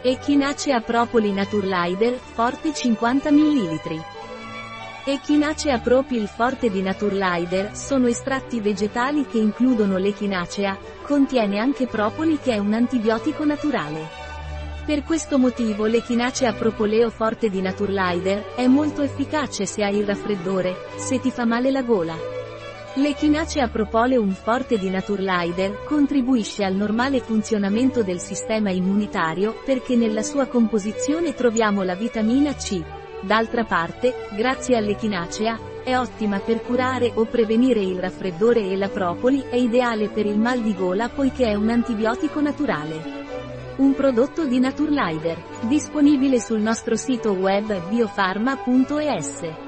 Echinacea Propoli Naturlider, forte 50 ml. Echinacea Propil Forte di Naturlider sono estratti vegetali che includono l'echinacea, contiene anche propoli che è un antibiotico naturale. Per questo motivo l'echinacea Propoleo Forte di Naturlider è molto efficace se hai il raffreddore, se ti fa male la gola. L'echinacea propoleum forte di Naturlider contribuisce al normale funzionamento del sistema immunitario perché nella sua composizione troviamo la vitamina C. D'altra parte, grazie all'echinacea, è ottima per curare o prevenire il raffreddore e la propoli è ideale per il mal di gola poiché è un antibiotico naturale. Un prodotto di Naturlider, disponibile sul nostro sito web biofarma.es.